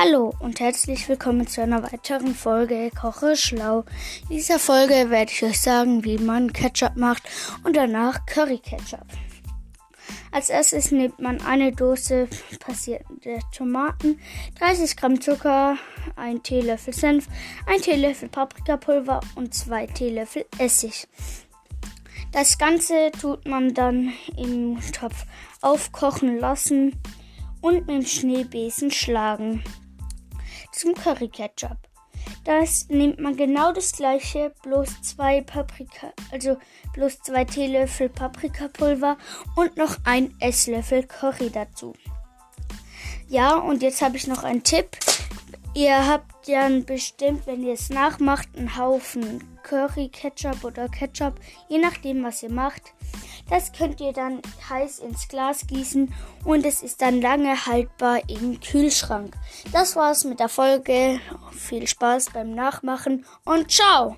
Hallo und herzlich willkommen zu einer weiteren Folge Koche Schlau. In dieser Folge werde ich euch sagen, wie man Ketchup macht und danach Curry Ketchup. Als erstes nimmt man eine Dose passierte Tomaten, 30 Gramm Zucker, 1 Teelöffel Senf, 1 Teelöffel Paprikapulver und 2 Teelöffel Essig. Das Ganze tut man dann im Topf aufkochen lassen und mit dem Schneebesen schlagen zum Curry Ketchup. Das nimmt man genau das gleiche, bloß zwei Paprika, also bloß zwei Teelöffel Paprikapulver und noch ein Esslöffel Curry dazu. Ja, und jetzt habe ich noch einen Tipp. Ihr habt ja bestimmt, wenn ihr es nachmacht, einen Haufen Curry, Ketchup oder Ketchup, je nachdem, was ihr macht. Das könnt ihr dann heiß ins Glas gießen und es ist dann lange haltbar im Kühlschrank. Das war's mit der Folge. Viel Spaß beim Nachmachen und ciao!